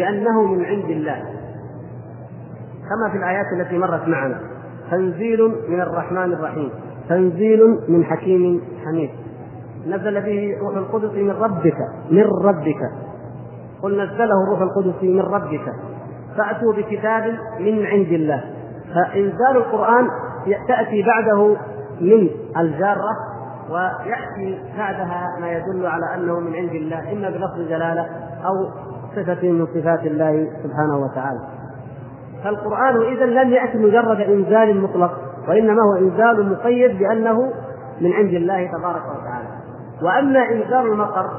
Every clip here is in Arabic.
بأنه من عند الله. كما في الآيات التي مرت معنا. تنزيل من الرحمن الرحيم. تنزيل من حكيم حميد. نزل به روح القدس من ربك. من ربك. قل نزله روح القدس من ربك. فأتوا بكتاب من عند الله. فإنزال القرآن تأتي بعده من الجارة ويأتي بعدها ما يدل على أنه من عند الله. إما بلفظ جلالة أو صفة من صفات الله سبحانه وتعالى. فالقرآن إذا لم يأتي مجرد إنزال مطلق وإنما هو إنزال مقيد بأنه من عند الله تبارك وتعالى. وأما إنزال المطر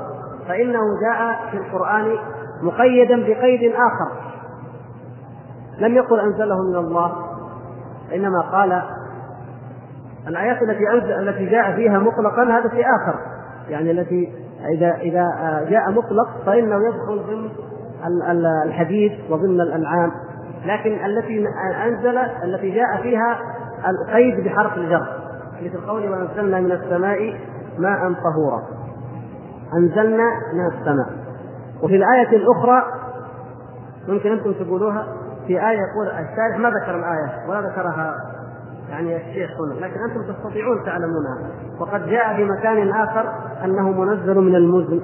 فإنه جاء في القرآن مقيدا بقيد آخر. لم يقل أنزله من الله إنما قال الآيات التي التي جاء فيها مطلقا هذا في آخر. يعني التي إذا إذا جاء مطلق فإنه يدخل ضمن الحديث وضمن الأنعام. لكن التي أنزل التي جاء فيها القيد بحرف الجر مثل قوله وأنزلنا من السماء ماء طهورا. أنزلنا من السماء. وفي الآية الأخرى ممكن أنتم تقولوها في آية يقول الشارح ما ذكر الآية ولا ذكرها. يعني الشيخ هنا لكن أنتم تستطيعون تعلمونها وقد جاء في مكان آخر أنه منزل من المزن.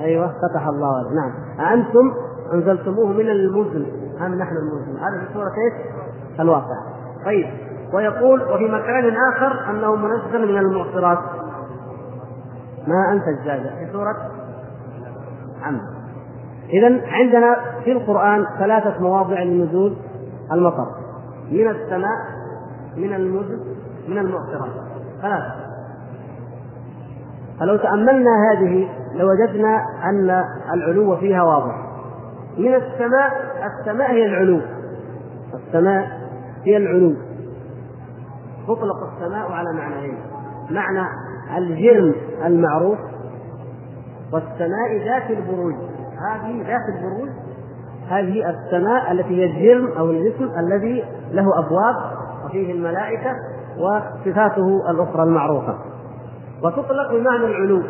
أيوه فتح الله عليك نعم. أأنتم أنزلتموه من المزن. أم نحن المزن. هذا في سورة إيش؟ الواقع. طيب. ويقول وفي مكان آخر أنه منزل من المعصرات. ما أنت الزاجة في سورة عم. إذا عندنا في القرآن ثلاثة مواضع لنزول المطر. من السماء من المزن من المعصرات ثلاثة فلو تأملنا هذه لوجدنا أن العلو فيها واضح. من السماء السماء هي العلو. السماء هي العلو. تطلق السماء على معنيين. معنى الجرم المعروف والسماء ذات البروج. هذه ذات البروج هذه السماء التي هي الجرم أو الجسم الذي له أبواب وفيه الملائكة وصفاته الأخرى المعروفة. وتطلق بمعنى العلو.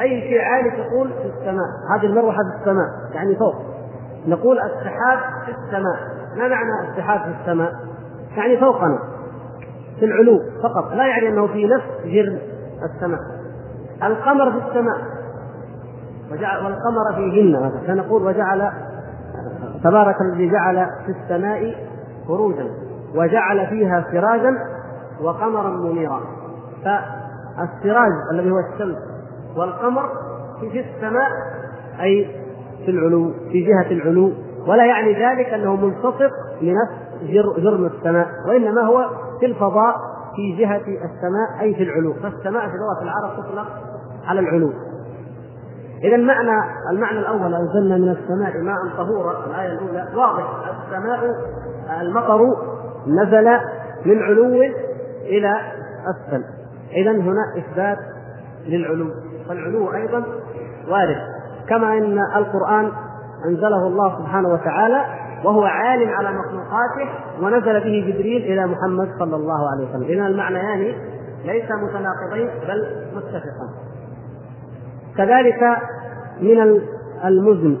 أي شيء عالي تقول في السماء. هذه المروحة في السماء يعني فوق. نقول السحاب في السماء. ما معنى السحاب في السماء؟ يعني فوقنا. في العلو فقط. لا يعني أنه في نفس جرم السماء. القمر في السماء. وجعل والقمر فيهن. فنقول وجعل تبارك الذي جعل في السماء خروجا وجعل فيها سراجا وقمرا منيرا. فالسراج الذي هو الشمس والقمر في السماء أي في العلو في جهة العلو ولا يعني ذلك أنه ملتصق لنفس جرم السماء وإنما هو في الفضاء في جهة السماء أي في العلو. فالسماء في لغة العرب تطلق على العلو. إذا المعنى المعنى الأول أنزلنا من السماء ماء طهورا. الآية الأولى واضح. السماء المطر نزل من علو إلى أسفل إذا هنا إثبات للعلو. فالعلو أيضا وارد. كما أن القرآن أنزله الله سبحانه وتعالى وهو عال على مخلوقاته ونزل به جبريل إلى محمد صلى الله عليه وسلم. إذا المعنيان ليس متناقضين بل متفقان. كذلك من المزن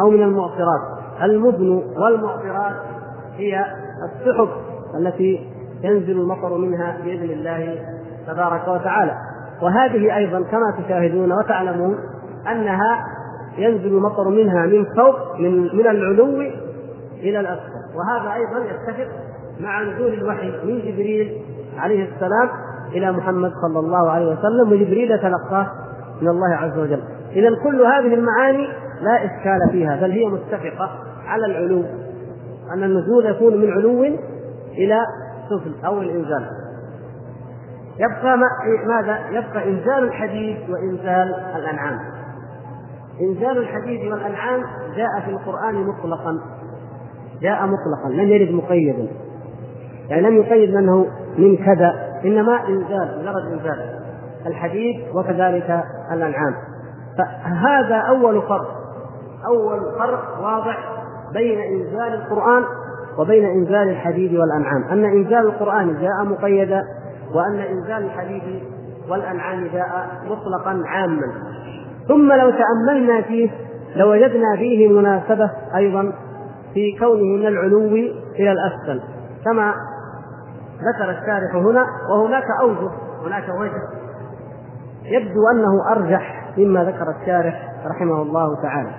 أو من المعصرات المزن والمعصرات هي السحب التي ينزل المطر منها بإذن الله تبارك وتعالى. وهذه أيضا كما تشاهدون وتعلمون أنها ينزل المطر منها من فوق من من العلو إلى الأسفل. وهذا أيضا يتفق مع نزول الوحي من جبريل عليه السلام إلى محمد صلى الله عليه وسلم وجبريل يتلقاه من الله عز وجل. إذا كل هذه المعاني لا إشكال فيها بل هي متفقة على العلو أن النزول يكون من علو إلى سفل أو الإنزال. يبقى ماذا؟ يبقى إنزال الحديد وإنزال الأنعام. إنزال الحديد والأنعام جاء في القرآن مطلقا. جاء مطلقا لم يرد مقيدا. يعني لم يقيد أنه من كذا إنما إنزال مجرد إنزال. الحديد وكذلك الأنعام. فهذا أول فرق أول فرق واضح بين إنزال القرآن وبين إنزال الحديد والأنعام. أن إنزال القرآن جاء مقيدا وأن إنزال الحديد والأنعام جاء مطلقا عاما. ثم لو تأملنا فيه لوجدنا فيه مناسبة أيضا في كونه من العلو إلى الأسفل. كما ذكر الشارح هنا وهناك أوجه هناك وجه يبدو أنه أرجح مما ذكر الشارح رحمه الله تعالى.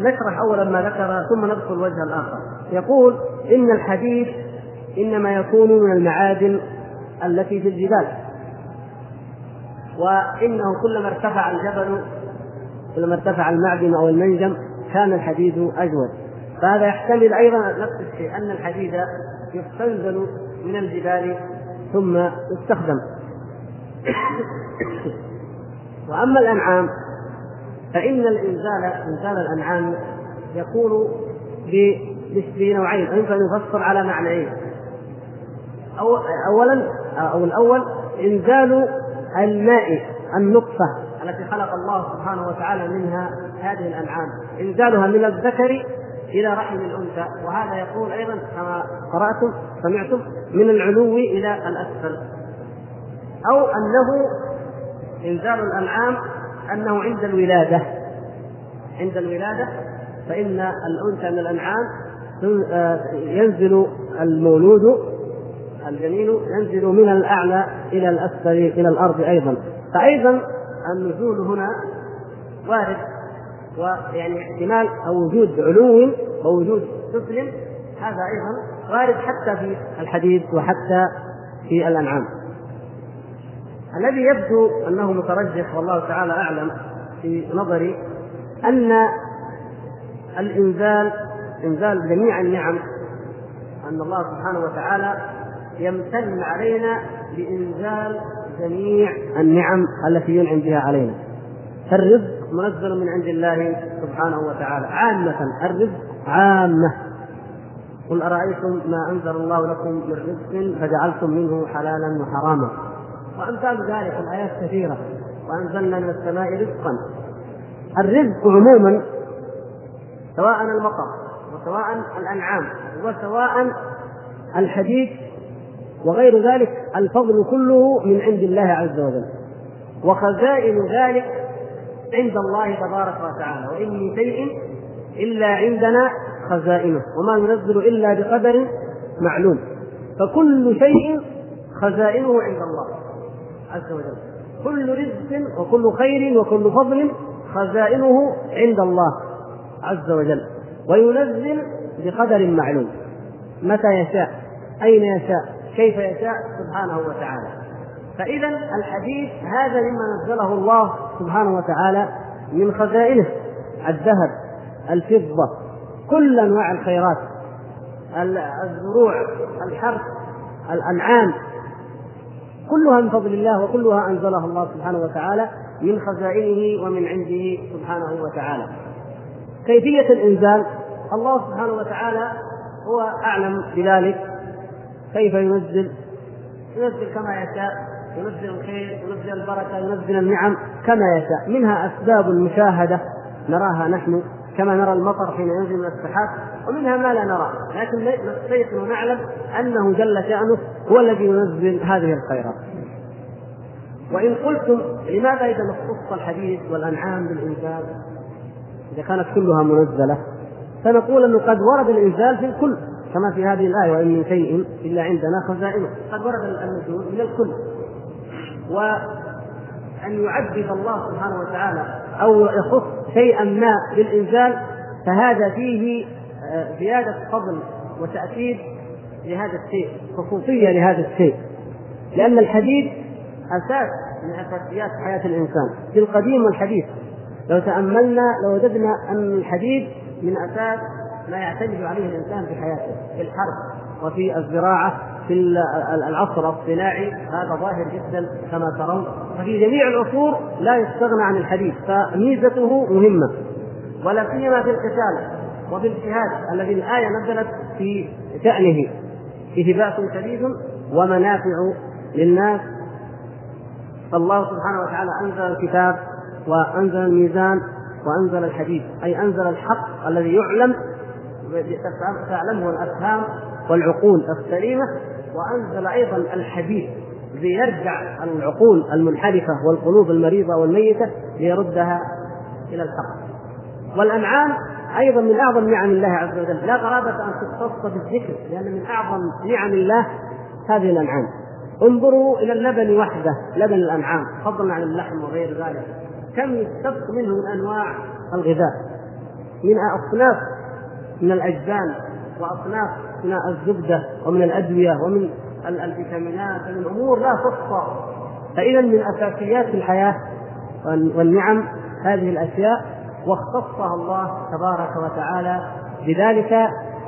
نشرح أولا ما ذكر ثم ندخل الوجه الآخر. يقول إن الحديث إنما يكون من المعادن التي في الجبال. وإنه كلما ارتفع الجبل كلما ارتفع المعدن أو المنجم كان الحديد أجود. فهذا يحتمل أيضا نفس الشيء أن الحديد يستنزل من الجبال ثم يستخدم. وأما الأنعام فإن الإنزال إنزال الأنعام يكون بنوعين يمكن أن يفسر على معنيين. أو اولا أو الأول إنزال الماء النطفة التي خلق الله سبحانه وتعالى منها هذه الأنعام. إنزالها من الذكر إلى رحم الأنثى وهذا يقول أيضا كما قرأتم سمعتم من العلو إلى الأسفل. أو أنه انزال الأنعام أنه عند الولادة. عند الولادة فإن الأنثى من الأنعام ينزل المولود الجنين ينزل من الأعلى إلى الأسفل إلى الأرض أيضا. فايضا النزول هنا وارد ويعني احتمال أو وجود علو ووجود سفل هذا أيضا وارد حتى في الحديث وحتى في الأنعام. الذي يبدو أنه مترجح والله تعالى أعلم في نظري أن الإنزال إنزال جميع النعم أن الله سبحانه وتعالى يمتن علينا بانزال جميع النعم التي ينعم بها علينا. فالرزق منزل من عند الله سبحانه وتعالى عامة الرزق عامة. قل أرأيتم ما أنزل الله لكم من رزق فجعلتم منه حلالا وحراما. وأمثال ذلك الآيات كثيرة وأنزلنا من السماء رزقا. الرزق عموما سواء المطر وسواء الأنعام وسواء الحديد وغير ذلك الفضل كله من عند الله عز وجل. وخزائن ذلك عند الله تبارك وتعالى وإن من شيء إلا عندنا خزائنه وما ننزل إلا بقدر معلوم. فكل شيء خزائنه عند الله. عز وجل. كل رزق وكل خير وكل فضل خزائنه عند الله عز وجل. وينزل بقدر معلوم. متى يشاء؟ أين يشاء؟ كيف يشاء؟ سبحانه وتعالى. فإذا الحديث هذا مما نزله الله سبحانه وتعالى من خزائنه. الذهب الفضة كل أنواع الخيرات. الزروع الحرث الأنعام. كلها من فضل الله وكلها أنزلها الله سبحانه وتعالى من خزائنه ومن عنده سبحانه وتعالى. كيفية الإنزال؟ الله سبحانه وتعالى هو أعلم بذلك. كيف ينزل؟ ينزل كما يشاء ينزل الخير ينزل البركة ينزل النعم كما يشاء. منها أسباب مشاهدة نراها نحن. كما نرى المطر حين ينزل من السحاب ومنها ما لا نرى لكن نستيقن ونعلم أنه جل شأنه هو الذي ينزل هذه الخيرات. وإن قلتم لماذا إذا اختص الحديث والأنعام بالإنزال؟ إذا كانت كلها منزلة فنقول أنه قد ورد الإنزال في الكل كما في هذه الآية وإن من شيء إلا عندنا خزائنه. قد ورد النزول من الكل. وأن يعبد الله سبحانه وتعالى أو يخص شيئا ما بالانزال فهذا فيه زيادة فضل وتأكيد لهذا الشيء خصوصية لهذا الشيء. لأن الحديث أساس من أساسيات حياة الإنسان. في القديم والحديث لو تأملنا لوجدنا أن الحديد من أساس ما يعتمد عليه الإنسان في حياته في الحرب وفي الزراعة في العصر الصناعي هذا ظاهر جدا كما ترون. ففي جميع العصور لا يستغنى عن الحديث فميزته مهمة ولا سيما في القتال وفي الجهاد الذي الآية نزلت في شأنه. فيه باس شديد ومنافع للناس. فالله سبحانه وتعالى أنزل الكتاب وأنزل الميزان وأنزل الحديث أي أنزل الحق الذي يعلم تعلمه الأفهام والعقول. السليمة وأنزل أيضا الحديث ليرجع العقول المنحرفة والقلوب المريضة والميتة ليردها إلى الحق. والأنعام أيضا من أعظم نعم الله عز وجل. لا غرابة أن تختص بالذكر لأن من أعظم نعم الله هذه الأنعام. انظروا إلى اللبن وحده لبن الأنعام فضلا عن اللحم وغير ذلك. كم يستبق منه من أنواع الغذاء. من أصناف من الأجبان وأصناف من الزبدة ومن الأدوية ومن الفيتامينات ومن أمور لا تحصى فإذا من أساسيات الحياة والنعم هذه الأشياء واختصها الله تبارك وتعالى بذلك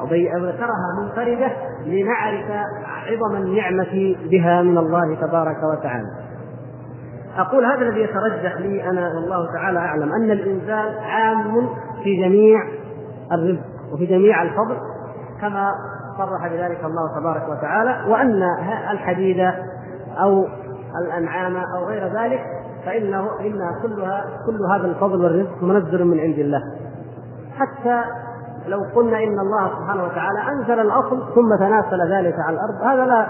أو ذكرها منفردة لنعرف عظم النعمة بها من الله تبارك وتعالى. أقول هذا الذي يترجح لي أنا والله تعالى أعلم أن الإنزال عام في جميع الرزق وفي جميع الفضل كما صرح بذلك الله تبارك وتعالى وأن الحديد أو الأنعام أو غير ذلك فإنه إنها كلها كل هذا الفضل والرزق منزل من عند الله. حتى لو قلنا إن الله سبحانه وتعالى أنزل الأصل ثم تناسل ذلك على الأرض هذا لا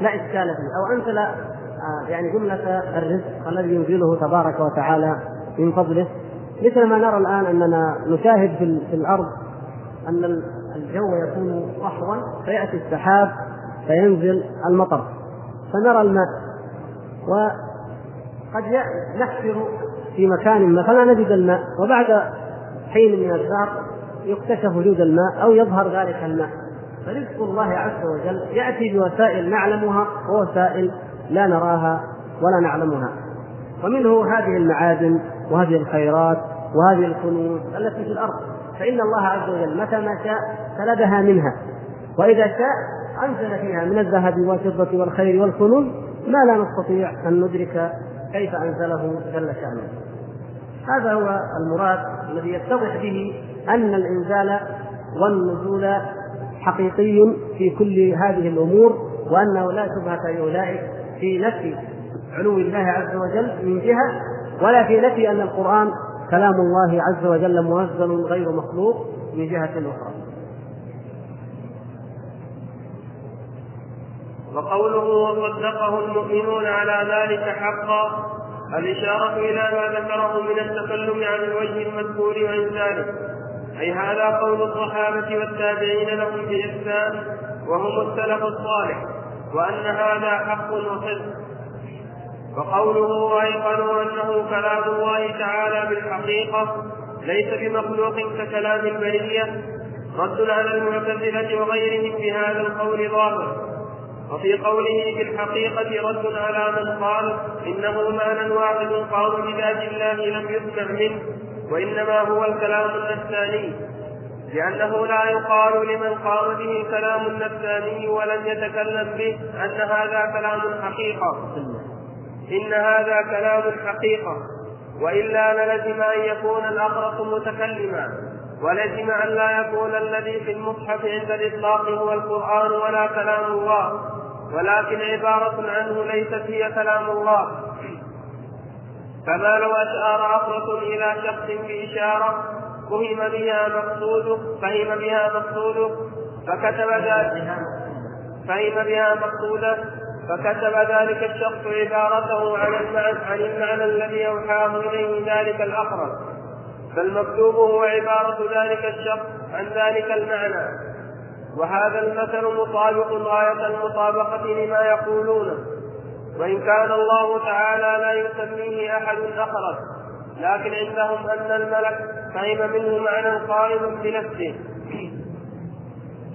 لا إشكال فيه. أو أنزل آه، يعني جملة الرزق الذي ينزله تبارك وتعالى من فضله. مثل ما نرى الآن أننا نشاهد في, في الأرض أن الجو يكون صحوا فيأتي السحاب فينزل المطر. فنرى الماء. وقد نحفر في مكان ما. فلا نجد الماء. وبعد حين من الدهر يكتشف وجود الماء أو يظهر ذلك الماء. فرزق الله عز وجل يأتي بوسائل نعلمها ووسائل لا نراها ولا نعلمها. ومنه هذه المعادن وهذه الخيرات. وهذه الكنوز التي في الأرض. فإن الله عز وجل متى ما شاء سلبها منها. وإذا شاء أنزل فيها من الذهب والفضة والخير والكنوز ما لا نستطيع أن ندرك كيف أنزله جل شأنه. هذا هو المراد الذي يتضح به أن الإنزال والنزول حقيقي في كل هذه الأمور وأنه لا شبهة لأولئك في نفي علو الله عز وجل من جهة ولا في نفي أن القرآن كلام الله عز وجل منزل غير مخلوق من جهة أخرى. وقوله وصدقه المؤمنون على ذلك حقا الإشارة إلى ما ذكره من التكلم عن الوجه المذكور وإنزاله أي هذا قول الصحابة والتابعين لهم بإحسان وهم السلف الصالح وأن هذا حق وصدق وقوله أيقنوا أنه كلام الله تعالى بالحقيقة ليس بمخلوق ككلام البرية رد على المعتزلة وغيرهم بهذا القول ظاهر وفي قوله في الحقيقة رد على من قال إنه معنى واحد قال بذات الله لم يسمع منه وإنما هو الكلام النفساني. لأنه لا يقال لمن قام به كلام النفساني ولم يتكلم به أن هذا كلام حقيقة. إن هذا كلام حقيقة وإلا للزم أن يكون الأخرق متكلما ولزم أن لا يكون الذي في المصحف عند الإطلاق هو القرآن ولا كلام الله ولكن عبارة عنه ليست هي كلام الله. كما لو أشار أخرس إلى شخص بإشارة فهم بها مقصوده فهم بها مقصوده فكتب ذلك فهم بها مقصوده فكتب ذلك الشخص عبارته عن المعنى, عن المعنى الذي أوحاه إليه ذلك الأخرس فالمكتوب هو عبارة ذلك الشخص عن ذلك المعنى. وهذا المثل مطابق غاية المطابقة لما يقولونه وإن كان الله تعالى لا يسميه أحد أخرس لكن عندهم أن الملك فهم منه معنى قائم بنفسه.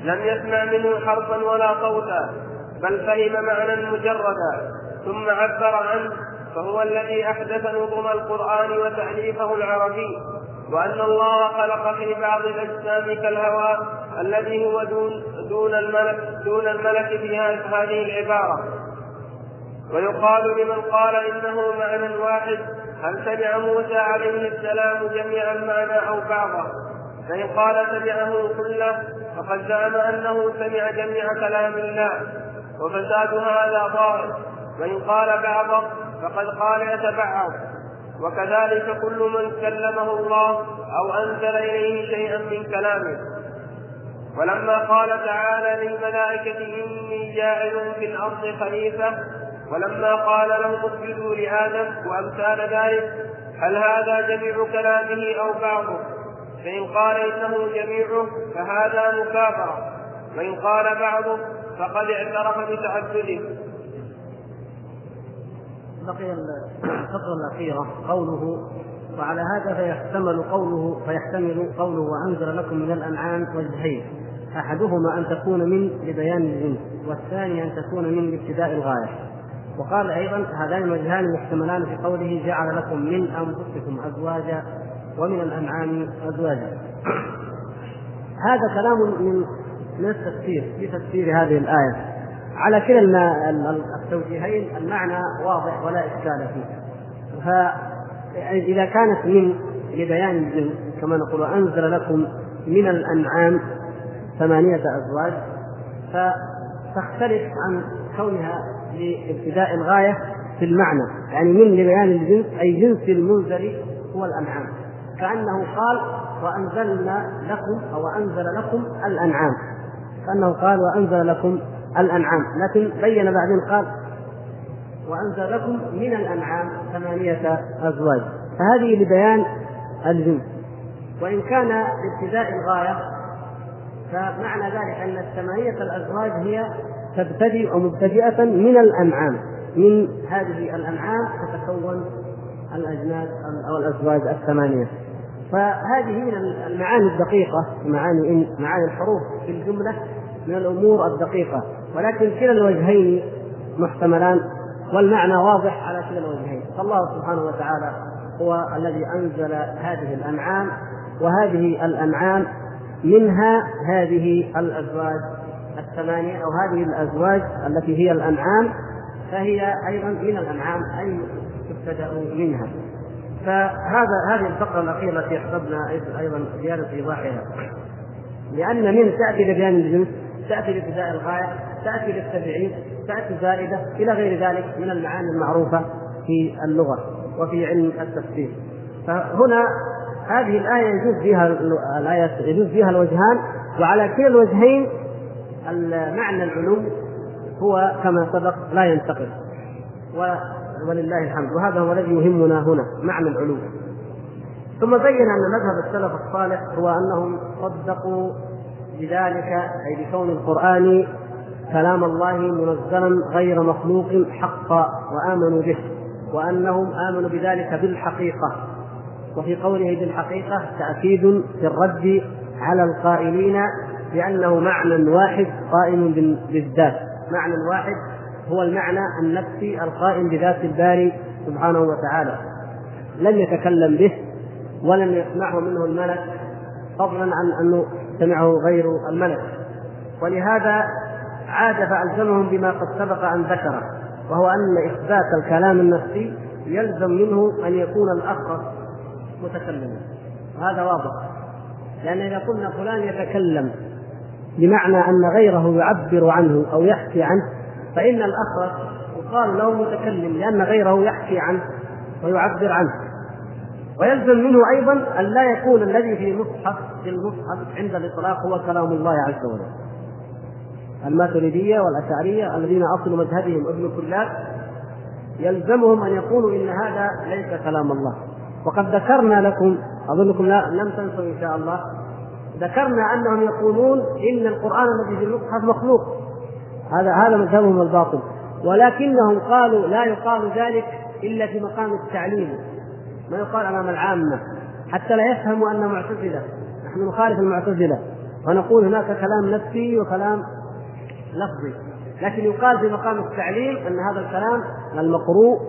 لم يسمع منه حرفا ولا صوتا. بل فهم معنى مجردا ثم عبر عنه فهو الذي أحدث نظم القرآن وتأليفه العربي وأن الله خلق في بعض الأجسام كالهواء الذي هو دون دون الملك دون الملك في هذه العبارة. ويقال لمن قال إنه معنى واحد هل سمع موسى عليه السلام جميع المعنى أو بعضه؟ فإن قال سمعه كله فقد زعم أنه سمع جميع كلام الله. وفساد هذا ظاهر. وإن قال بعضه فقد قال يتبعض. وكذلك كل من كلمه الله أو أنزل إليه شيئا من كلامه. ولما قال تعالى للملائكة إني جاعل في الأرض خليفة ولما قال لهم اسجدوا لآدم وأمثال ذلك هل هذا جميع كلامه أو بعضه؟ فإن قال إنه جميعه فهذا مكافرة وإن قال بعضه فقد اعترف بتعدده بقي الفقرة الأخيرة قوله وعلى هذا فيحتمل قوله فيحتمل قوله وأنزل لكم من الأنعام وجهين. أحدهما أن تكون من لبيان الجنس والثاني أن تكون من لابتداء الغاية. وقال أيضا هذان الوجهان محتملان في قوله جعل لكم من أنفسكم أزواجا ومن الأنعام أزواجا. هذا كلام من من التفسير في تفسير هذه الآية. على كلا التوجيهين المعنى واضح ولا إشكال فيه. فإذا كانت من لبيان الجنس كما نقول وأنزل لكم من الأنعام ثمانية أزواج فتختلف عن كونها لابتداء الغاية في المعنى. يعني من لبيان الجنس أي جنس المنزل هو الأنعام. كأنه قال وأنزلنا لكم أو أنزل لكم الأنعام. كأنه قال وأنزل لكم الأنعام لكن بين بعدين قال وأنزل لكم من الأنعام ثمانية أزواج. فهذه لبيان الجنس وإن كان لابتداء الغاية فمعنى ذلك أن الثمانية الأزواج هي تبتدئ مبتدئة من الأنعام. من هذه الأنعام تتكون الأجناس أو الأزواج الثمانية. فهذه من المعاني الدقيقة معاني معاني الحروف في الجملة من الأمور الدقيقة. ولكن كلا الوجهين محتملان والمعنى واضح على كلا الوجهين. فالله سبحانه وتعالى هو الذي أنزل هذه الأنعام وهذه الأنعام منها هذه الأزواج الثمانية أو هذه الأزواج التي هي الأنعام فهي أيضا من الأنعام أي تبتدأ منها. فهذا هذه الفقرة الأخيرة التي أحببنا أيضا زيادة إيضاحها لأن من تأتي لبيان الجنس تأتي لابتداء الغاية تأتي للتبعيد تأتي زائدة إلى غير ذلك من المعاني المعروفة في اللغة وفي علم التفسير. فهنا هذه الآية يجوز فيها الآية يجوز فيها الوجهان وعلى كلا الوجهين معنى العلو هو كما سبق لا ينتقل. ولله الحمد. وهذا هو الذي يهمنا هنا معنى العلو. ثم بين أن مذهب السلف الصالح هو أنهم صدقوا بذلك أي بكون القرآن كلام الله منزلا غير مخلوق حقا وآمنوا به وأنهم آمنوا بذلك بالحقيقة. وفي قوله بالحقيقة تأكيد في الرد على القائلين بأنه معنى واحد قائم بالذات. معنى واحد هو المعنى النفسي القائم بذات الباري سبحانه وتعالى. لم يتكلم به ولم يسمعه منه الملك فضلا عن أنه سمعه غير الملك. ولهذا عاد فألزمهم بما قد سبق أن ذكره وهو أن إثبات الكلام النفسي يلزم منه أن يكون الآخر متكلما. وهذا واضح. لأن إذا قلنا فلان يتكلم بمعنى أن غيره يعبر عنه أو يحكي عنه فإن الآخر يقال له متكلم لأن غيره يحكي عنه ويعبر عنه. ويلزم منه أيضا أن لا يكون الذي في المصحف في المصحف عند الإطلاق هو كلام الله عز وجل. الماتريدية والأشعرية الذين أصل مذهبهم ابن كلاب يلزمهم أن يقولوا إن هذا ليس كلام الله. وقد ذكرنا لكم أظنكم لا لم تنسوا إن شاء الله ذكرنا أنهم يقولون إن القرآن الذي في المصحف مخلوق. هذا هذا مذهبهم الباطل. ولكنهم قالوا لا يقال ذلك إلا في مقام التعليم. ما يقال أمام العامة. حتى لا يفهموا أن معتزلة. نحن نخالف المعتزلة. ونقول هناك كلام نفسي وكلام لفظي. لكن يقال في مقام التعليم أن هذا الكلام المقروء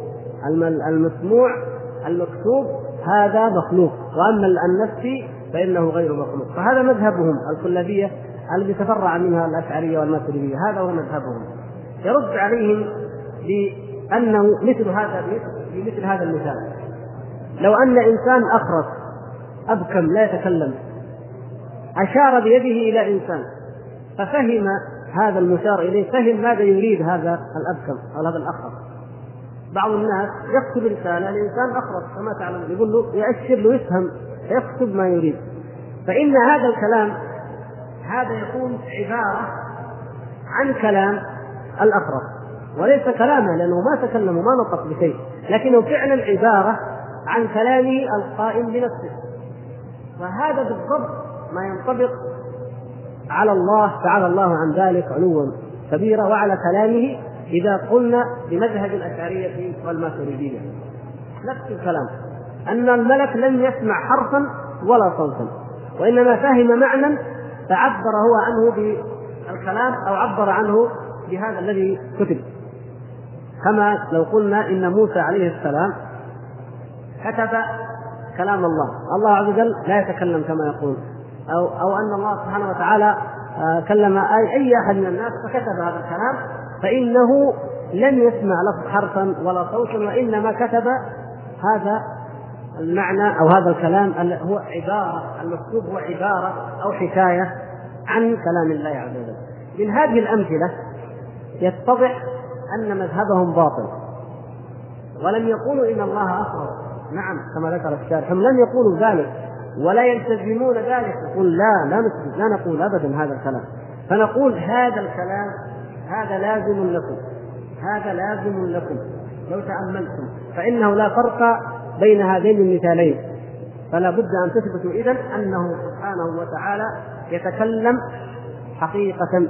المسموع المكتوب هذا مخلوق. وأما النفسي فإنه غير مخلوق. فهذا مذهبهم الكلابية. الذي تفرع منها الأشعرية والماتريديه هذا هو مذهبهم. يرد عليهم بأنه مثل هذا بمثل هذا المثال. لو أن إنسان أخرس أبكم لا يتكلم أشار بيده إلى إنسان ففهم هذا المشار إليه فهم ماذا يريد هذا الأبكم أو هذا الأخرس. بعض الناس يكتب رسالة لإنسان أخرس كما تعلم يقول له يأشر له يفهم فيكتب ما يريد. فإن هذا الكلام هذا يكون عبارة عن كلام الأخرس وليس كلاما لأنه ما تكلم وما نطق بشيء لكنه فعلا عبارة عن كلامه القائم بنفسه. فهذا بالضبط ما ينطبق على الله تعالى الله عن ذلك علوا كبيرا وعلى كلامه إذا قلنا بمذهب الأشعرية والماتريدية. نفس الكلام أن الملك لم يسمع حرفا ولا صوتا وإنما فهم معنى فعبر هو عنه بالكلام أو عبر عنه بهذا الذي كتب. كما لو قلنا إن موسى عليه السلام كتب كلام الله. الله عز وجل لا يتكلم كما يقول. أو أو أن الله سبحانه وتعالى آه، كلم اي أحد من الناس فكتب هذا الكلام فإنه لم يسمع لفظ حرفا ولا صوتا وإنما كتب هذا المعنى أو هذا الكلام هو عبارة المكتوب هو عبارة أو حكاية عن كلام الله عز وجل. من هذه الأمثلة يتضح أن مذهبهم باطل. ولم يقولوا إن الله اخرج نعم كما ذكر الشارح. هم لم يقولوا ذلك ولا يلتزمون ذلك. يقول لا لا نثبت لا نقول ابدا هذا الكلام. فنقول هذا الكلام هذا لازم لكم. هذا لازم لكم. لو تأملتم. فإنه لا فرق بين هذين المثالين. فلا بد أن تثبتوا إذا أنه سبحانه وتعالى يتكلم حقيقة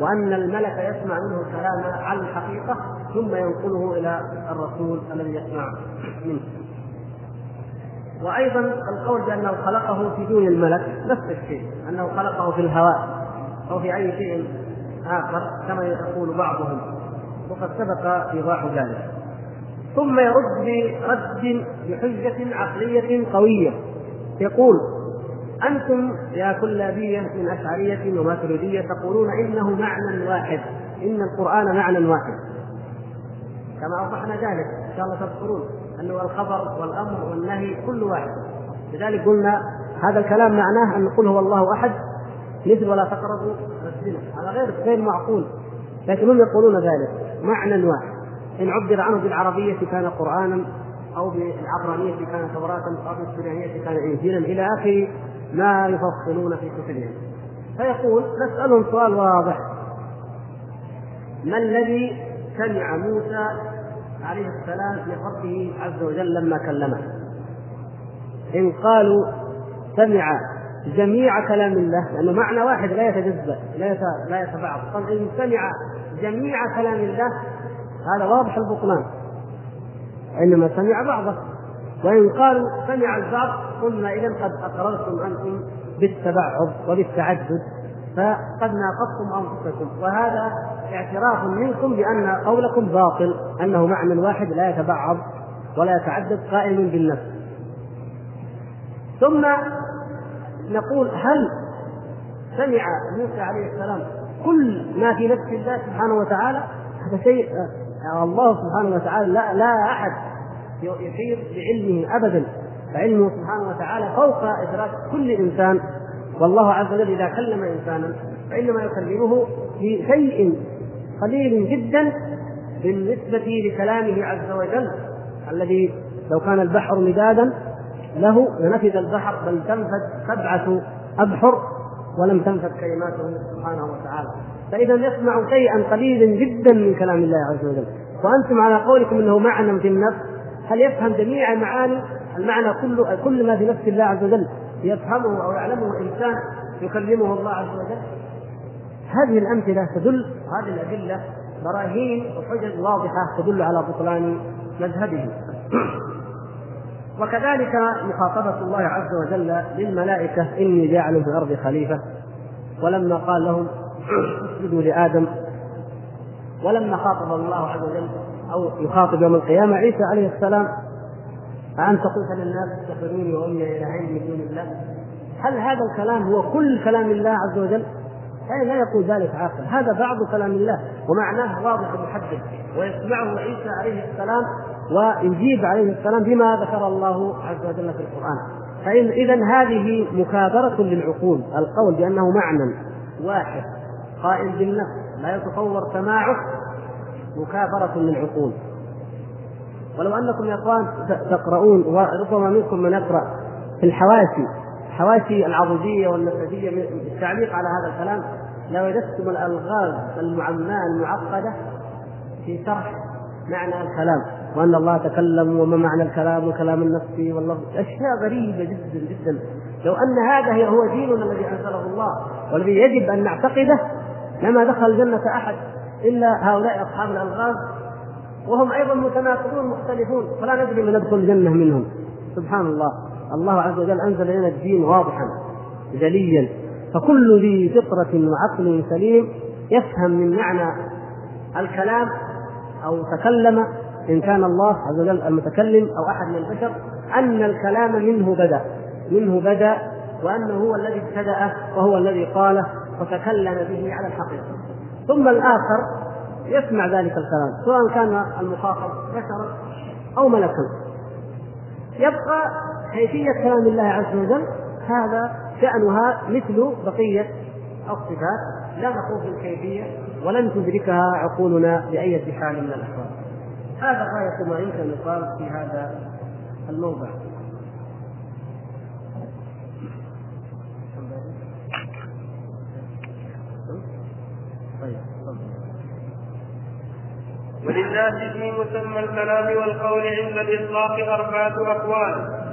وأن الملك يسمع منه الكلام على الحقيقة ثم ينقله إلى الرسول الذي يسمع منه. وأيضا القول بأنه خلقه في دون الملك نفس الشيء أنه خلقه في الهواء أو في أي شيء آخر كما يقول بعضهم. وقد سبق إيضاح ذلك. ثم يرد برد بحجة عقلية قوية. يقول أنتم يا كلابية من أشعرية وماتريدية تقولون إنه معنى واحد إن القرآن معنى واحد. كما أوضحنا ذلك إن شاء الله تذكرون أنه الخبر والأمر والنهي كل واحد. لذلك قلنا هذا الكلام معناه أن نقول هو الله أحد مثل ولا تقربوا الزنا هذا غير غير معقول لكن هم يقولون ذلك معنى واحد. إن عبر عنه بالعربية كان قرآنا أو بالعبرانية كان توراة أو بالسريانية كان إنجيلا إلى آخر ما يفصلون في كتبهم. فيقول نسألهم سؤال واضح. ما الذي سمع موسى عليه السلام من ربه عز وجل لما كلمه؟ إن قالوا سمع جميع كلام الله لأنه معنى واحد لا يتجزأ لا لا يتبعض. قال إن سمع جميع كلام الله هذا واضح البطلان. إنما سمع بعضه. وإن قالوا سمع البعض قلنا إذا قد أقررتم أنتم بالتبعض وبالتعدد فقد ناقضتم أنفسكم. وهذا اعتراف منكم بأن قولكم باطل أنه معنى واحد لا يتبعض ولا يتعدد قائم بالنفس. ثم نقول هل سمع موسى عليه السلام كل ما في نفس الله سبحانه وتعالى؟ هذا شيء الله سبحانه وتعالى لا, لا أحد يحيط بعلمه ابدا. فعلمه سبحانه وتعالى فوق إدراك كل إنسان. والله عز وجل إذا كلم إنسانا فإنما يكلمه بشيء قليل جدا بالنسبة لكلامه عز وجل الذي لو كان البحر مدادا له لنفذ البحر بل تنفذ سبعة أبحر. ولم تنفذ كلماته سبحانه وتعالى. فإذا يسمع شيئا قليلا جدا من كلام الله عز وجل. وأنتم على قولكم أنه معنى في النفس. هل يفهم جميع معاني المعنى كله كل ما في نفس الله عز وجل يفهمه أو يعلمه إنسان يكلمه الله عز وجل؟ هذه الأمثلة تدل هذه الأدلة براهين وحجج واضحة تدل على بطلان مذهبه. وكذلك مخاطبة الله عز وجل للملائكة إني جاعل في الأرض خليفة. ولما قال لهم اسجدوا لآدم. ولما خاطب الله عز وجل أو يخاطب يوم القيامة عيسى عليه السلام أأنت قلت للناس اتخذوني وأمي إلهين من دون الله؟ هل هذا الكلام هو كل كلام الله عز وجل؟ أي لا يقول ذلك عاقل. هذا بعض كلام الله ومعناه واضح محدد ويسمعه عيسى عليه السلام ويجيب عليه السلام بما ذكر الله عز وجل في القرآن. فإن إذا هذه مكابرة للعقول القول بأنه معنى واحد قائم بالنفس لا يتصور سماعه مكابرة للعقول. ولو أنكم يا إخوان تقرؤون وربما منكم من يقرأ في الحواشي حواشي العضدية والنسبية التعليق على هذا الكلام لوجدتم الألغاز المعماة المعقدة في شرح معنى الكلام. وأن الله تكلم وما معنى الكلام وكلام النفس واللفظ أشياء غريبة جدا جدا. لو أن هذا هو ديننا الذي أنزله الله والذي يجب أن نعتقده لما دخل الجنه أحد إلا هؤلاء أصحاب الألغاز وهم أيضا متناقضون مختلفون فلا ندري من يدخل الجنة منهم. سبحان الله. الله عز وجل أنزل لنا الدين واضحا جليا. فكل ذي فطرة وعقل سليم يفهم من معنى الكلام أو تكلم إن كان الله عز وجل المتكلم أو أحد من البشر أن الكلام منه بدأ منه بدأ وأنه هو الذي ابتدأه وهو الذي قاله وتكلم به على الحقيقة. ثم الآخر يسمع ذلك الكلام سواء كان المخاطب بشرا أو ملكا. يبقى كيفية كلام الله عز وجل؟ هذا شأنها مثل بقية الصفات. لا في الكيفية ولن تدركها عقولنا باية حال من الأحوال. هذا غايه ما يمكن يقال في هذا الموضع. طيب وللناس في مسمى الكلام والقول عند الإطلاق أربعة أقوال.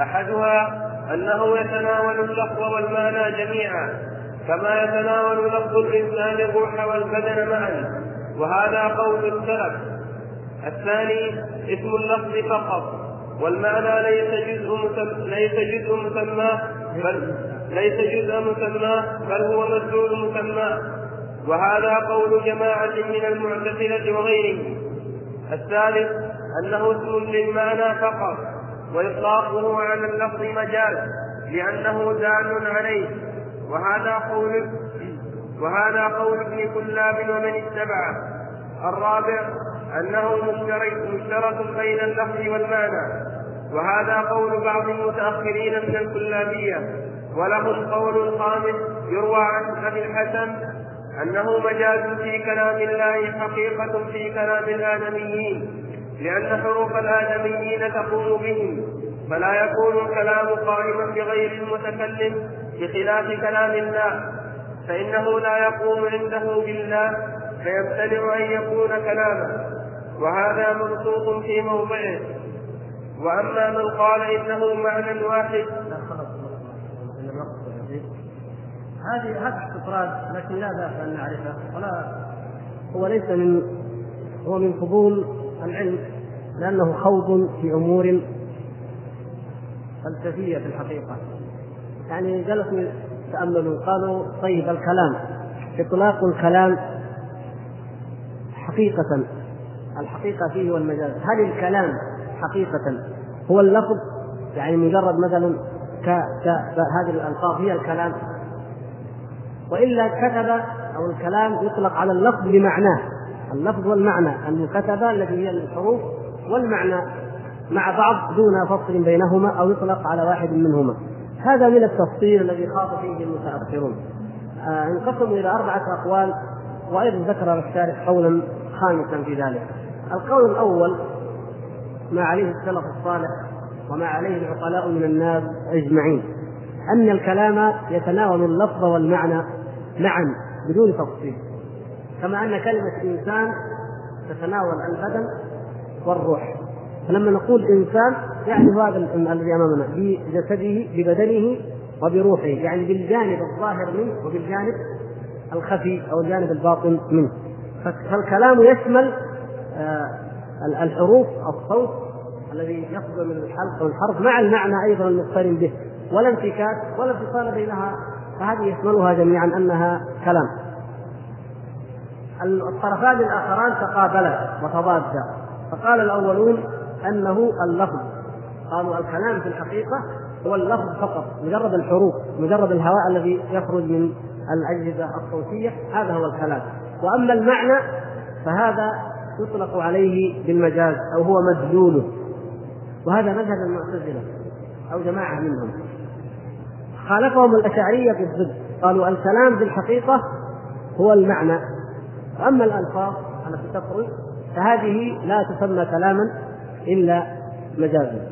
أحدها أنه يتناول اللفظ والمعنى جميعا كما يتناول لفظ الإنسان الروح والبدن معا وهذا قول السلف. الثاني اسم اللفظ فقط والمعنى ليس جزء مسمى ليس جزء مسماه بل ليس جزء مسماه بل هو مدلول مسماه وهذا قول جماعة من المعتزلة وغيرهم. الثالث أنه اسم للمعنى فقط وإطلاقه على اللفظ مجاز لأنه دال عليه. وهذا قول وهذا قول ابن كلاب ومن اتبعه. الرابع أنه مشترك بين اللفظ والمعنى وهذا قول بعض المتأخرين من الكلابية. ولهم قول خامس يروى عن أبي الحسن أنه مجاز في كلام الله حقيقة في كلام الآدميين لأن حروف الآدميين تقوم بهم. فلا يكون الكلام قائما بغير المتكلم بخلاف كلام الله. فإنه لا يقوم عنده بالله فيمتنع أن يكون كلاما. وهذا منصوص في موضعه. وأما من قال إنه معنى واحد هذه هذا استطراد لكن لا بأس أن نعرفه ولا هو ليس من هو من فضول العلم لأنه خوض في أمور فلسفية في الحقيقة. يعني جلسوا يتأملوا قالوا طيب الكلام إطلاق الكلام حقيقة. الحقيقة فيه والمجاز هل الكلام حقيقة هو اللفظ؟ يعني مجرد مثلا ك... ك... هذه الألفاظ هي الكلام. وإلا كتب أو الكلام يطلق على اللفظ بمعناه. اللفظ والمعنى المكتبه التي هي الحروف والمعنى مع بعض دون فصل بينهما أو يطلق على واحد منهما. هذا من التفصيل الذي خاض فيه المتأخرون. آه انقسموا إلى أربعة أقوال وأيضا ذكر الشارح قولا خامسا في ذلك. القول الأول ما عليه السلف الصالح وما عليه العقلاء من الناس أجمعين أن الكلام يتناول اللفظ والمعنى معا بدون تفصيل كما أن كلمة إنسان تتناول البدن والروح. فلما نقول إنسان يعني هذا الذي أمامنا بجسده ببدنه وبروحه يعني بالجانب الظاهر منه وبالجانب الخفي أو الجانب الباطن منه. فالكلام يشمل الحروف الصوت الذي يصدر من الحلق والحرف مع المعنى أيضا المقترن به ولا انفكاك ولا انفصال بينها فهذه يشملها جميعا أنها كلام. الطرفان الآخران تقابلا وتضادا. فقال الأولون أنه اللفظ. قالوا الكلام في الحقيقة هو اللفظ فقط مجرد الحروف مجرد الهواء الذي يخرج من الأجهزة الصوتية هذا هو الكلام. وأما المعنى فهذا يطلق عليه بالمجاز أو هو مدلوله وهذا مذهب المعتزلة أو جماعة منهم. خالفهم الأشعرية في الضد قالوا الكلام في الحقيقة هو المعنى. وأما الألفاظ التي تخرج فهذه لا تسمى كلاما إلا مجازا.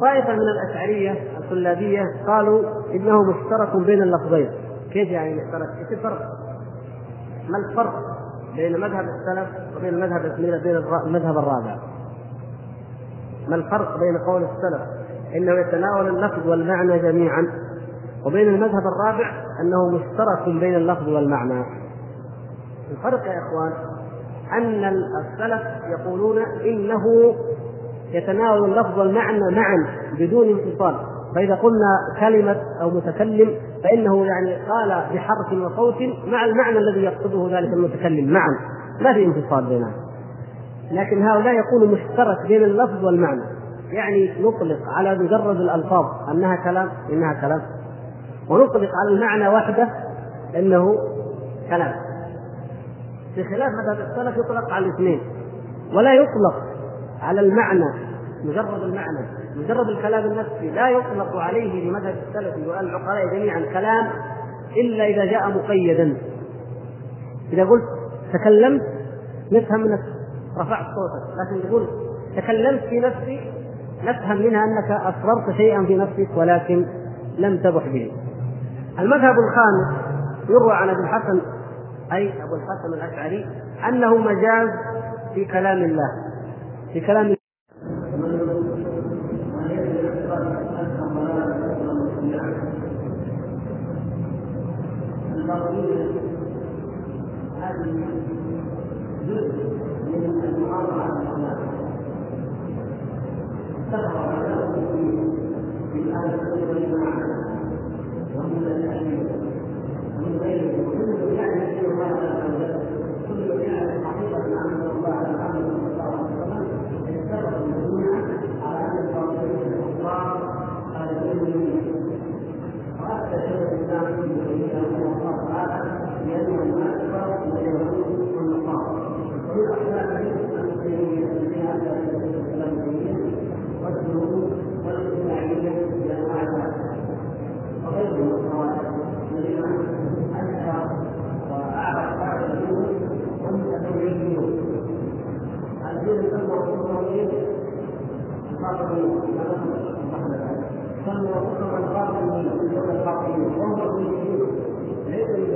طائفة من الأشعرية الكلابيه قالوا إنه مشترك بين اللفظين. كيف يعني مشترك؟ إيش الفرق؟ ما الفرق؟ بين مذهب السلف وبين المذهب بين المذهب الرابع. ما الفرق بين قول السلف؟ إنه يتناول اللفظ والمعنى جميعا وبين المذهب الرابع أنه مشترك بين اللفظ والمعنى. الفرق يا إخوان أن السلف يقولون إنه يتناول اللفظ والمعنى معا بدون انفصال. فإذا قلنا كلمة أو متكلم فإنه يعني قال بحرف وصوت مع المعنى الذي يقصده ذلك المتكلم معا ما في انفصال بينهم. لكن هؤلاء يقولوا مشترك بين اللفظ والمعنى. يعني نطلق على مجرد الألفاظ أنها كلام إنها كلام. ونطلق على المعنى وحده إنه كلام. بخلاف مذهب السلف يطلق على الاثنين. ولا يطلق على المعنى مجرد المعنى. مجرد الكلام النفسي لا يطلق عليه لمذهب السلف والعقلاء جميعا كلام إلا إذا جاء مقيدا. إذا قلت تكلمت نفهم منك رفعت صوتك لكن تقول تكلمت في نفسي نفهم منها أنك اسررت شيئا في نفسك ولكن لم تبح به. المذهب الخامس يروى عن أبي الحسن أي أبو الحسن الأشعري أنه مجاز في كلام الله في كلام تطوير هذه جزء من المعارضه على الاسلام سبق على في أهل السنة والجماعه ومن الاشياء ومن غيره كل يعرف شيء الله عز وجل كل يعرف حقيقه أن الله عز وجل صلى الله عليه وسلم اتفق المسلمون على ان الفاضلين الكفار على الدين وحتى شيخ الاسلام في لأنه الأكبر واليهود والنصارى بالأحلام التقليدية فيها الإسلامية والسلوك والاجتماعية لأنواعها وغير النصارى الذين أنكر وأعرف بعض الدين والمتدينون الدين الأول والثاني الباطنية كما سموا الباطنيين الباطنيين وهم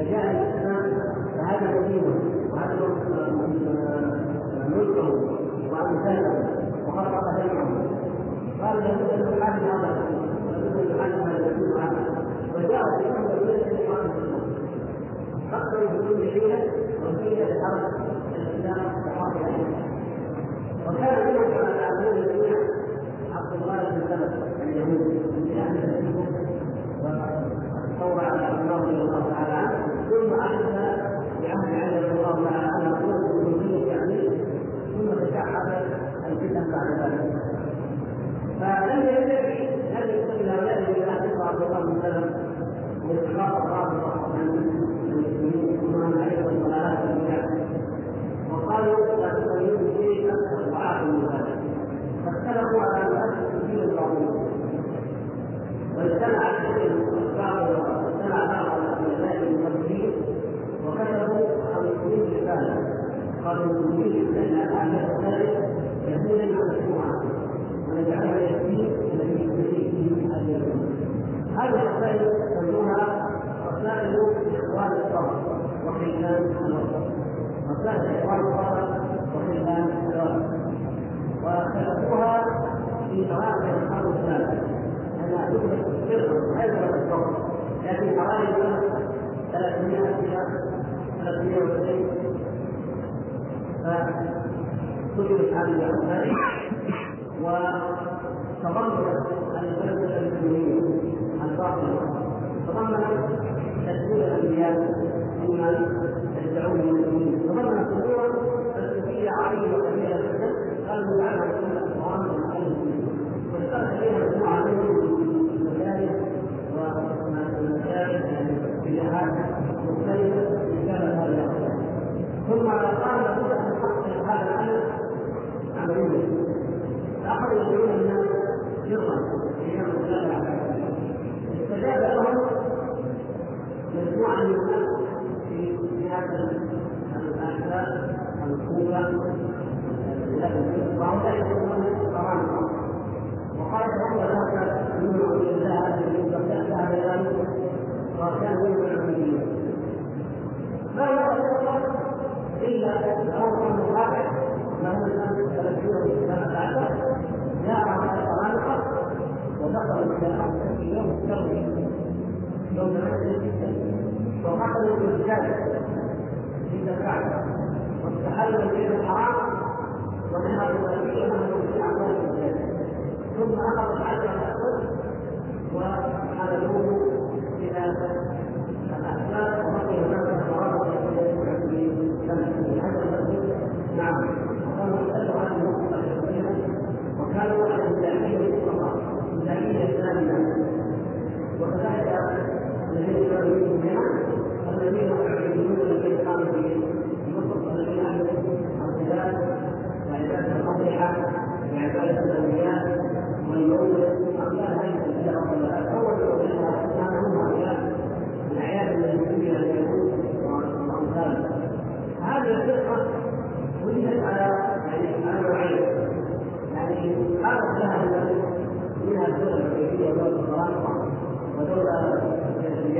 فجاء الاسلام فهذا نبيه وهذا ملكه وابو سهل وفرق بينهم قال لابد ان نحارب هذا لابد ان نحارب هذا وجاء الاسلام بقيه فكروا بكل حيله وحيله لحرب الإسلام وحرب وكان منهم كما تعلمون الذين عبد الله بن سلمة اليهودي من أهل الاسلام وصور على الله الله تعالى ثم عاد بعهد علي رضي الله تعالى عنه قوة يعني ثم تشعب الفتن بعد ذلك. فلم ينبغي أن يكون هؤلاء الذين اعتقوا عبد الله بن سلم واتفاق الرابطه عن المسلمين ثم عليه الضلالات والبدع وقالوا لا تقيدوا شيئا أكثر ضعاف من ذلك. فاختلفوا على مؤسس الدين القومي واجتمعت بعض العباده قالوا نريد ان اعمال الخارج تكون مشروعه ونجعلها يكفي الذي يستفيد به اجله هذه الرسائل سموها رسائل اخوان الصبر وخيلان الوسط رسائل اخوان الصبر وخيلان الوسط وخلقوها في أراضي القرن الثالث أنا أدرك فرقة أدرك الصبر لكن أراضي 300 سنة فكتبت هذه الأمثال وتضمنت الفلسفة الدينية الباطنة تضمنت تسليم الأنبياء ممن يدعون المسلمين تضمنت أمورا فلسفية عالية وكبيرة جدا قالوا عنها كل القرآن والمسلمين واشترك فيها مجموعة من المشايخ يعني في مختلفة من كان هذا ثم قال لابد ان نحقق هذا الأمر. عمليا فاخذوا يقولون الناس سرا استجاب لهم مجموعة من الناس في هذا الأحزاب الكوفة. وهم لا يكونون وقال تعالى ذاك من عبد الله الذي ذهب إلى وكان من العبوديه ما يرى الا الامر الواقع له الناس ثلاثين سنه بعد جاء على القرانقه ودخلوا إلى في يوم الترويه يوم العيد وقتلوا الرجال في الكعبه واستحلوا البيت الحرام ونهروا النبي في الرجال ثم اخذوا الحج الاسود وحملوه إلى الاحزاب وبقي هناك قرابه في سنه نعم وكانوا يسالوا عن الموقف وكانوا على الجاهليه فقط الجاهليه الثانية وكذلك الذين كانوا منهم الذين يعبدون الذين كانوا في مصر الذين عبدوا الخلاف وعباده الاضحى وعباده الاولياء واليوم امثال هذه الاشياء اول كان هم هؤلاء الاعياد التي اليهود وامثالها هذه الفرقه ولدت على يعني على نوعين يعني عرف لها منها الدولة الامريكيه ودوله الفرنسا ودوله اليمن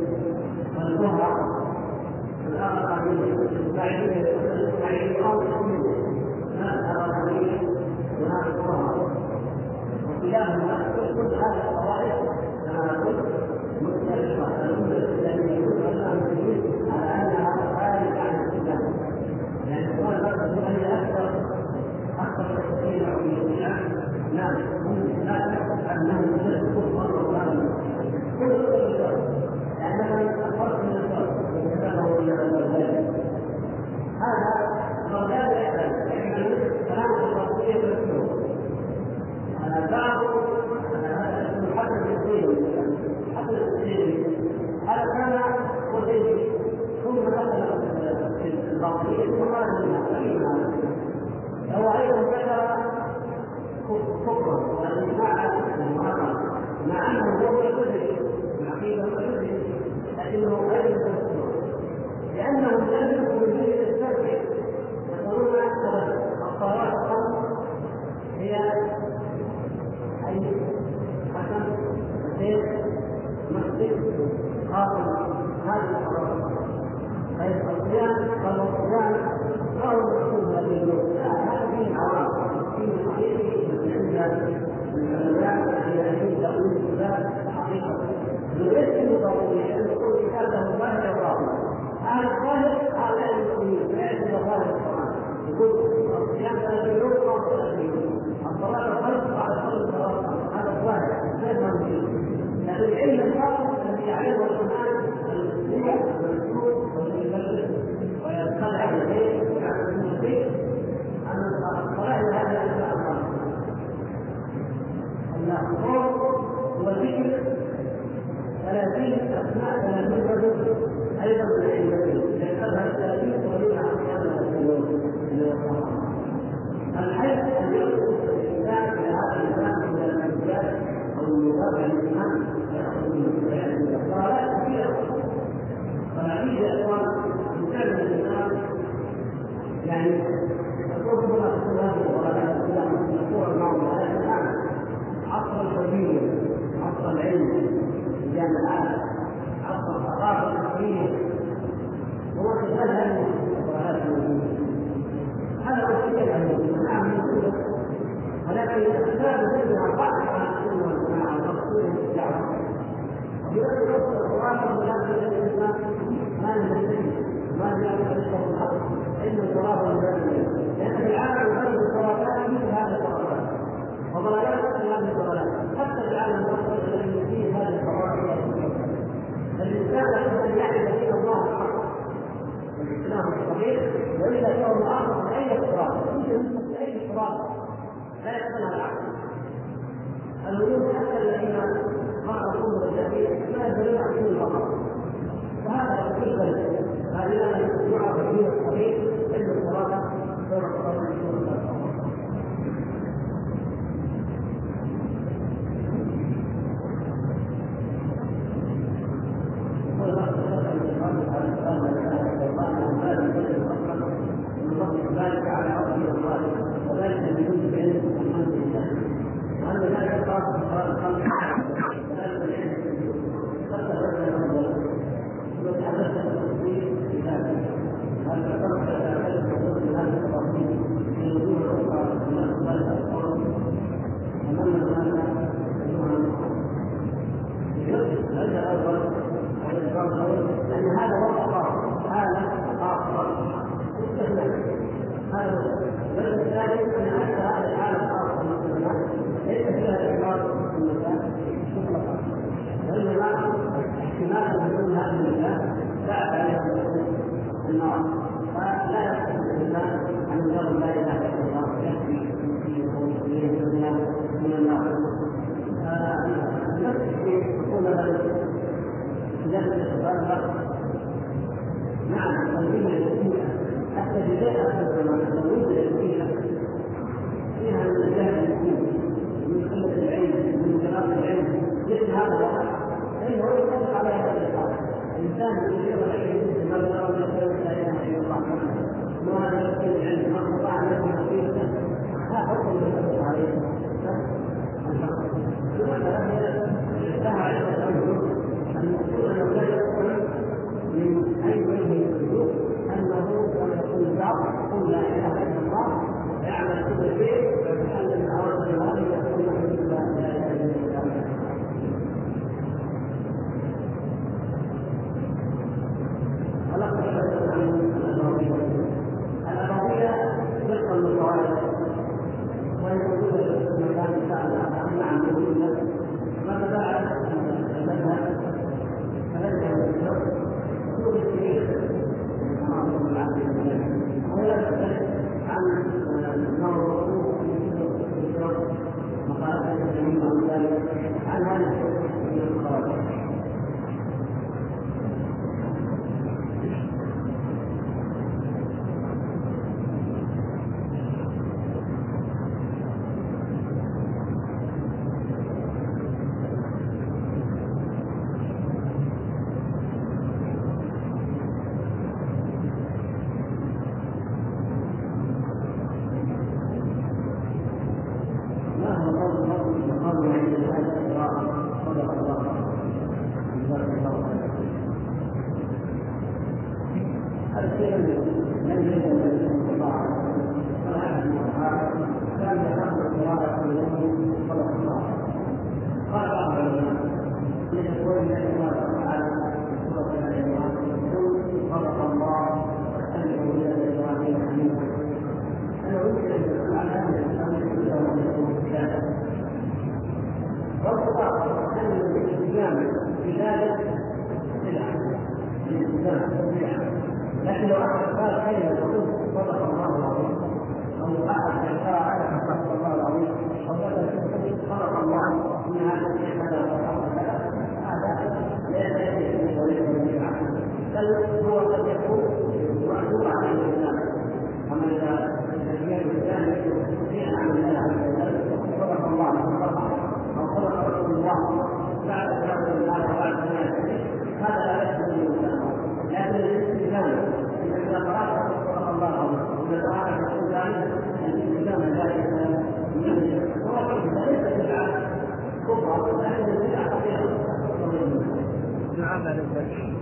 والكهرة الآخرين البعيدين البعيدين أو هذا الآخرين وهذا الكهرة وكلاهما كل هذه الطوائف كما قلت مختلفة الأمة الإسلامية كلها مسلمين على أنها خارج عن الإسلام لأن هو المركز هي أكثر أكثر تفصيل في الإسلام نعم لا شك أنه يشد كفرا وكان كل مع أنه هو يدرك العقيدة لكنه غير يدرك لأنهم لم يكونوا من السبع يقولون الصلاة الخمس هي أي حسن زيد مسجد قاتل هذه الصلاة طيب الصيام قال الصيام ما هو المقصود هذه اليوم هذا فيه عوام فيه حقيقي عند العلماء في علم تأويل الكتاب حقيقة يرسل ضروري أن يكون الكتاب له ظاهر وباطن أهل الظاهر هؤلاء المسلمين لا يعرفون ظاهر القرآن يقول الصيام ثلاثة يوم أو ثلاثة يوم الصلاة الخمس بعد صلاة الصلاة هذا الظاهر لا يفهم فيه لكن العلم الخاص الذي يعلمه القرآن المسلوب والمسلوب والمبلغ ويطلع عليه ويعلم البيت أن الصلاة هذا لا الله الخوف والذكر ثلاثين أسماء ثلاثين رجل أيضا من العلم لأنها الثلاثين وليها أحيانا الحيث أن يدخل الإنسان إلى هذا الإنسان من المنزلات أو اللغات الإنسان يأخذ من بيان الإخبارات كثيرة فنعيد يا إخوان مثال الإنسان يعني هذه الغلبات تقول معهم الآن عصر الحرية عصر العلم الجامعات عصر الثقافة الحرية هو الغلبات الموجودة هذا هو الشيء العلمي نعم ولكن الاسباب منها بعض بالدعوه يؤثر القرآن ولا الإنسان ما نستفيد ما نعرف الحق إن التراب والبلد لأن في العالم يبلغ الخرافات مثل هذه الخرافات وضلالات مثل حتى العالم المصري الذي فيه هذه الخرافات الإنسان له أن يعرف دين الله الحق الإسلام الصحيح وإلا فهو معارض لأي اضطراب يمكن أي اضطراب لا يقبلها العقل. الوجود حتى الذين خلقوا الجميع لا يدرون عن دين الله وهذا في البلد. هذه يعرف الدين الصحيح إلا الصلاة. دور الصلاه ذلك على ربي الله وذلك بدون علم الحمد لله وان ذلك خاص بقرار الخلق وتحدث التفصيل في ذلك هل تفرق هذا التفصيل هذا التفاصيل في وجوه أخرى من اقوال القول امام الناس هذا الأول لأن هذا وضع خاص حاله خاصه استثناء هذا البلد الثاني ان حتى هذه الحاله الخاصه مثل ليس فيها اعتبار النساء مطلقا وانما احتمال نزول هذه النساء بعد عليها فلا يصح الانسان ان يقول لا اله الا الله يكفي في الدنيا من النار نفس في حصول هذا نعم التنبيه الجديدة حتى بداية آخر الزمان التنبيه الجديدة فيها من الجهل من قلة العلم من جلال العلم مثل هذا الوضع فإنه يطلق على هذا الإطلاق. الإنسان يشير إليه مثل ما ذكر من لا إله إلا الله وهذا يقول لا أنه أنه إله إلا الله من لكن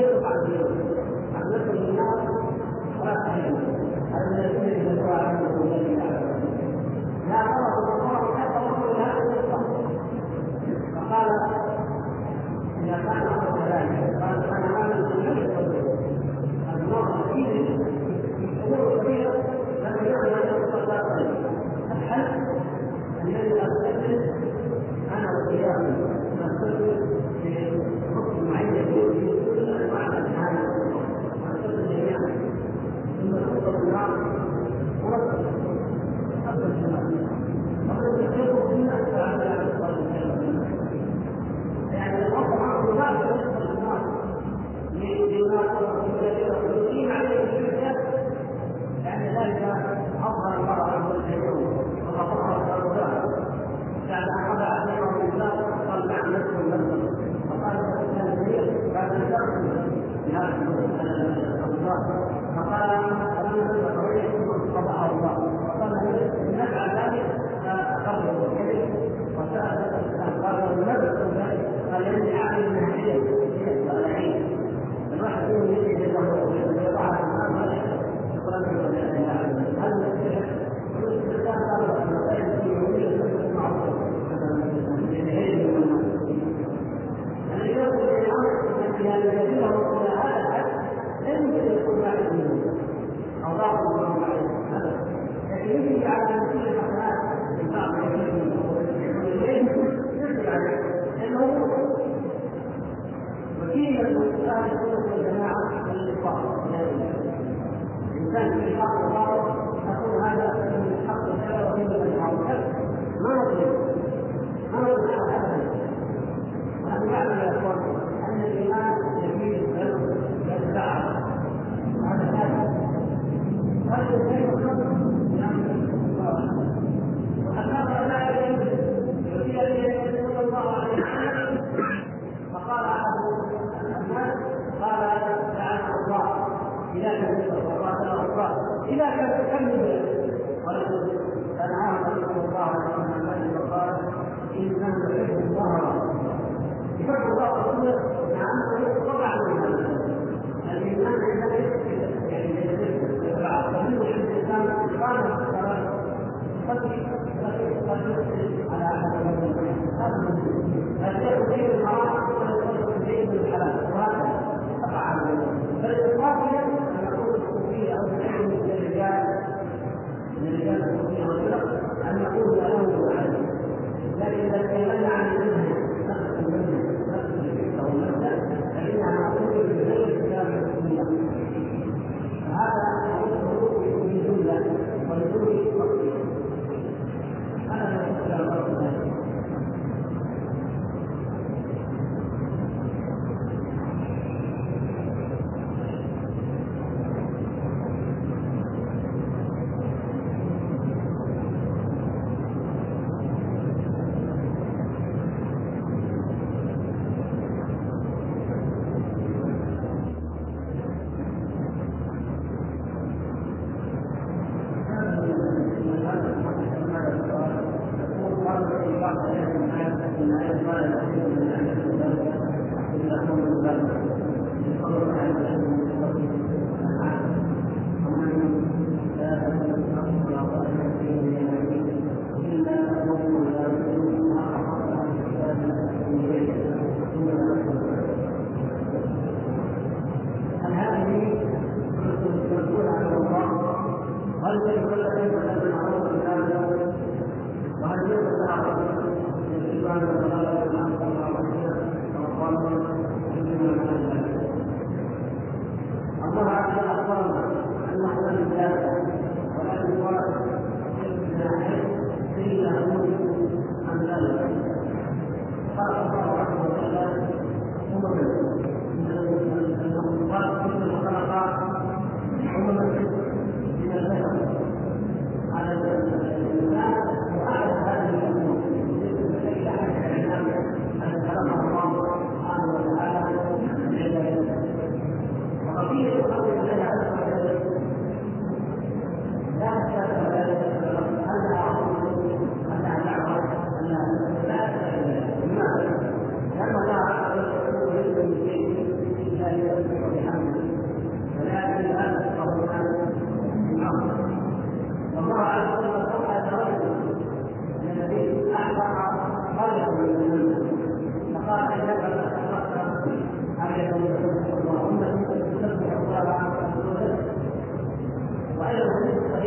يخلق عن غيره عن نفس الناس ولا لا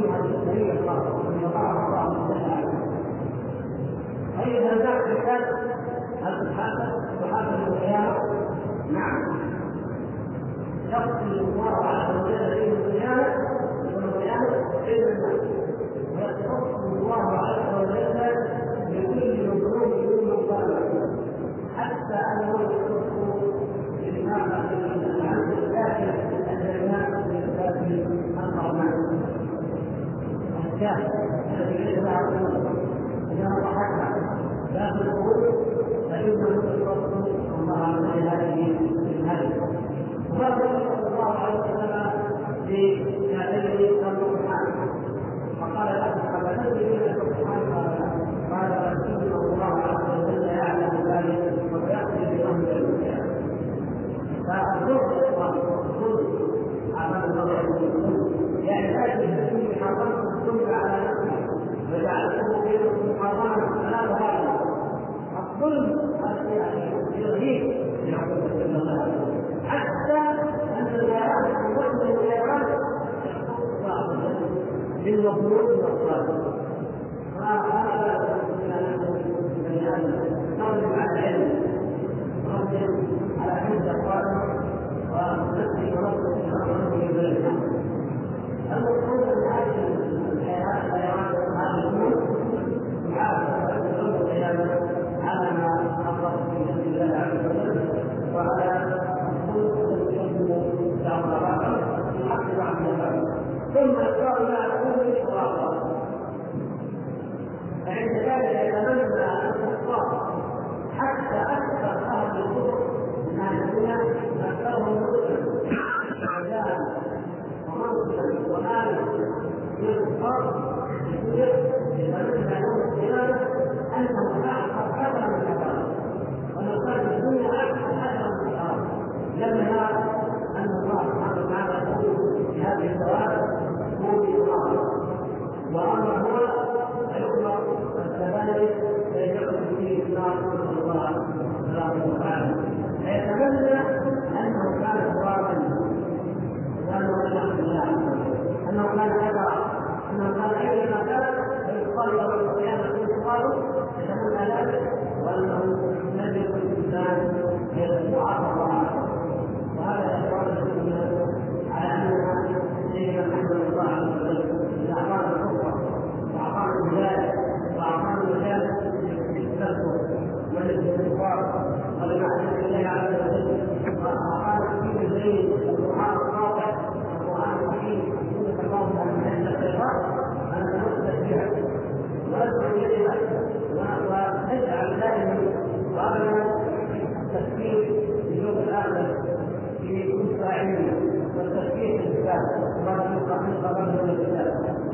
لها دينها البشريه الخاصه كما قال الله القيامه؟ نعم يقضي الله عز وجل يوم القيامه بين الناس ويختص الله عز وجل بكل مظلوم يوم ظالم حتى انه يختص بالناقه عن الكافر الجنات للكافر الرحمن له اذا ضحك داخل القبور فانه يختص الله وجل هذه الهدف وقال صلى الله عليه وسلم لكافره الرحمن فقال له قد تدري من قال رسول الله عز وجل يعلم ذلك بامر القيامه فالظلم والظلم على النظر يعني هذه التي حرمت الظلم على نفسي وجعلته بينكم محرما فلا هذا الظلم يرهيب حتى ان الولايات وزن الولايات للمظلوم والظالم وهذا نظم على العلم نظم على اقوالهم ونفسي ونفسي ونفسي بيننا المقصود ان هذه حتى أكثر أهل الكفر من أهل الدنيا أكثرهم نصرا من الكفار القيامة أنه أعطى قدر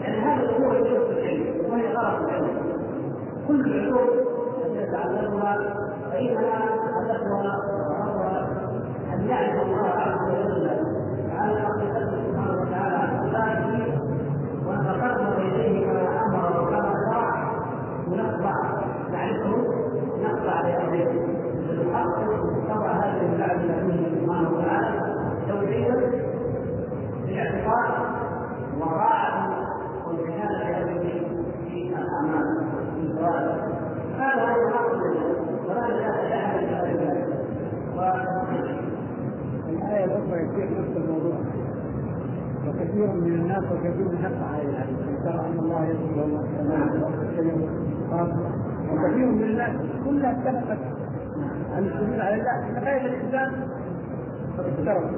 يعني هذه الأمور التي في العلم وهي غرض العلم كل العلوم التي نتعلمها فانها هدفها ان يعرف الله عز وجل على حقيقته سبحانه وتعالى عن صفاته ونتقرب اليه كما أمر وكما شرع ونخضع نعرفه نخضع لامره ونحقق طبع هذه المعرفه منه سبحانه وتعالى توحيدا بالاعتقاد وقاعدوا والجهاد اليومي في الاعمال والفرائض هذا هو الحق ولا جهاد لاحد في هذا البلد الآية الأخرى يصير نفس الموضوع وكثير من الناس وكثير من حق عليها ترى أن الله يذكر الله سبحانه وكثير من الناس كلها اتفقت أن السبيل على الله تخيل الإنسان اقترب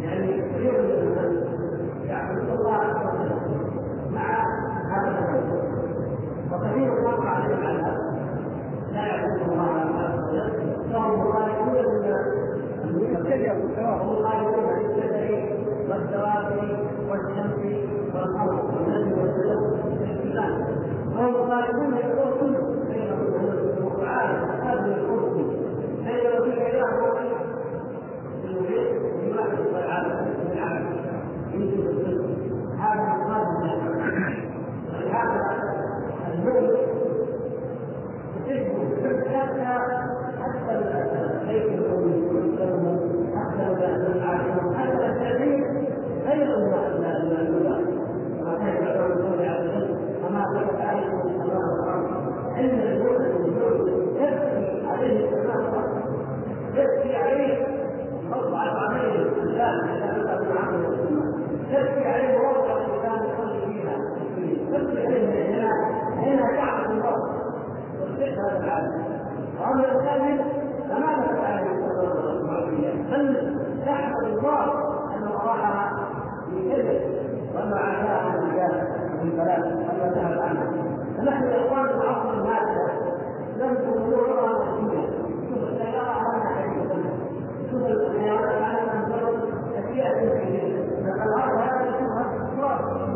يعني كثير من الناس يعبد الله مع هذا الرجل وكثير وقع عليه العذاب لا يعبد الله عز وجل فهم مخالفون هم خالفون للشجر والدواب والشمس والارض والنجم والسلوك والاحتلال فهم مخالفون للقول كله بينهم وبين وعاد هذه القول بينهم في اله واحد المريد يلاحظ هذا ولهذا المؤمن حتى حتى البيت القومي حتى حتى التعليم غير المؤمن كما كان يقول الله عز وجل وما ثبت عليكم السماء والارض ان المؤمن يبكي عليه السماء والارض يبكي عليه موضع عليه الانسان يبكي عليه موضع الانسان يصلي فيها. يبكي عليه هنا هنا تعبد الله والفقه هذا العالم. واما الثالث فما له عليه بل يحمد الله انه اراحها في كذب. عافاها عن الرجال من ثلاث وانه ذهب عنها فنحن يا إخوان العصر المادة لم تكونوا شوف السيارة على حديث شوف الحيوانات على مجرد اشياء